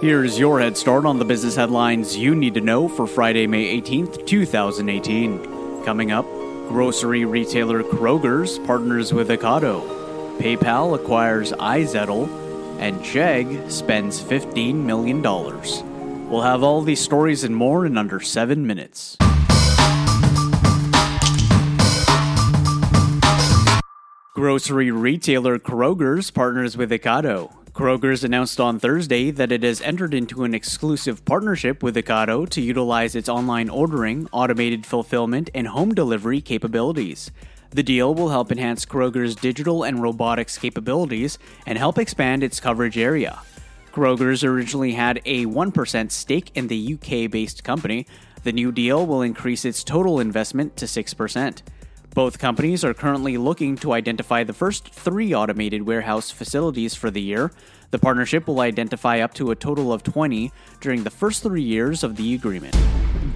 Here's your head start on the business headlines you need to know for Friday, May 18th, 2018. Coming up, grocery retailer Kroger's partners with Ocado, PayPal acquires iZettle, and Chegg spends $15 million. We'll have all these stories and more in under seven minutes. Grocery retailer Kroger's partners with Ocado. Kroger's announced on Thursday that it has entered into an exclusive partnership with Ocado to utilize its online ordering, automated fulfillment, and home delivery capabilities. The deal will help enhance Kroger's digital and robotics capabilities and help expand its coverage area. Kroger's originally had a 1% stake in the UK based company. The new deal will increase its total investment to 6%. Both companies are currently looking to identify the first three automated warehouse facilities for the year. The partnership will identify up to a total of 20 during the first three years of the agreement.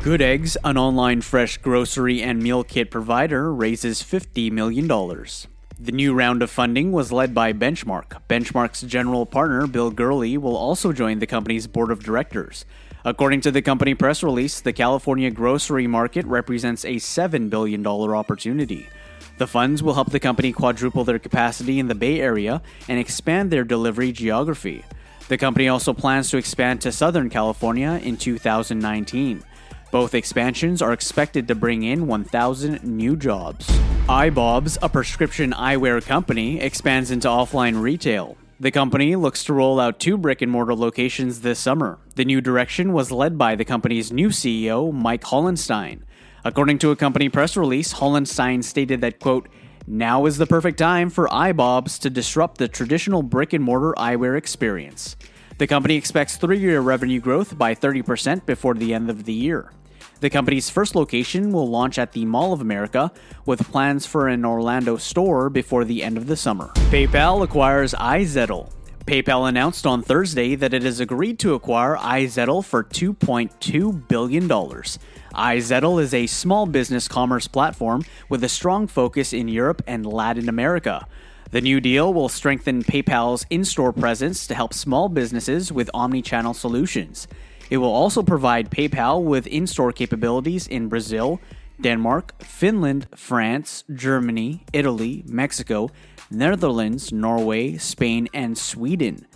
Good Eggs, an online fresh grocery and meal kit provider, raises $50 million. The new round of funding was led by Benchmark. Benchmark's general partner, Bill Gurley, will also join the company's board of directors. According to the company press release, the California grocery market represents a $7 billion opportunity. The funds will help the company quadruple their capacity in the Bay Area and expand their delivery geography. The company also plans to expand to Southern California in 2019. Both expansions are expected to bring in 1,000 new jobs. Eyebobs, a prescription eyewear company, expands into offline retail. The company looks to roll out two brick and mortar locations this summer. The new direction was led by the company's new CEO, Mike Hollenstein. According to a company press release, Hollenstein stated that, quote, now is the perfect time for Eyebobs to disrupt the traditional brick and mortar eyewear experience. The company expects three year revenue growth by 30% before the end of the year. The company's first location will launch at the Mall of America, with plans for an Orlando store before the end of the summer. PayPal acquires iZettle. PayPal announced on Thursday that it has agreed to acquire iZettle for $2.2 billion. iZettle is a small business commerce platform with a strong focus in Europe and Latin America. The new deal will strengthen PayPal's in store presence to help small businesses with omni channel solutions. It will also provide PayPal with in store capabilities in Brazil, Denmark, Finland, France, Germany, Italy, Mexico, Netherlands, Norway, Spain, and Sweden.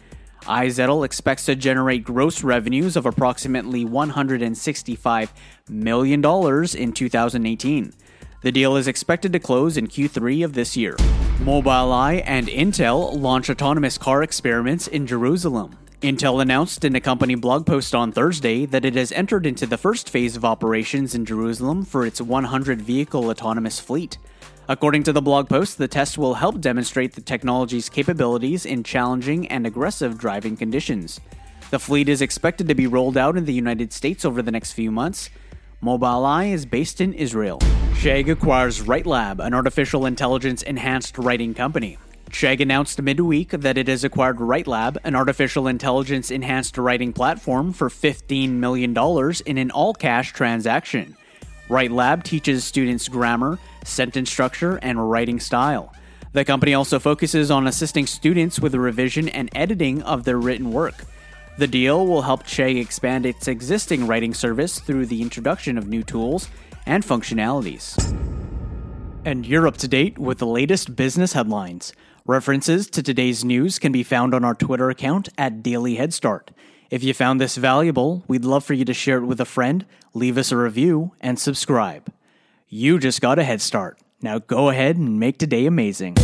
iZettle expects to generate gross revenues of approximately $165 million in 2018. The deal is expected to close in Q3 of this year. Mobileye and Intel launch autonomous car experiments in Jerusalem. Intel announced in a company blog post on Thursday that it has entered into the first phase of operations in Jerusalem for its 100 vehicle autonomous fleet. According to the blog post, the test will help demonstrate the technology's capabilities in challenging and aggressive driving conditions. The fleet is expected to be rolled out in the United States over the next few months. Mobileye is based in Israel. Chegg acquires WriteLab, an artificial intelligence enhanced writing company. Chegg announced midweek that it has acquired WriteLab, an artificial intelligence enhanced writing platform, for $15 million in an all cash transaction. WriteLab teaches students grammar, sentence structure, and writing style. The company also focuses on assisting students with the revision and editing of their written work. The deal will help Chegg expand its existing writing service through the introduction of new tools and functionalities. And you're up to date with the latest business headlines. References to today's news can be found on our Twitter account at Daily Head Start. If you found this valuable, we'd love for you to share it with a friend, leave us a review, and subscribe. You just got a head start. Now go ahead and make today amazing.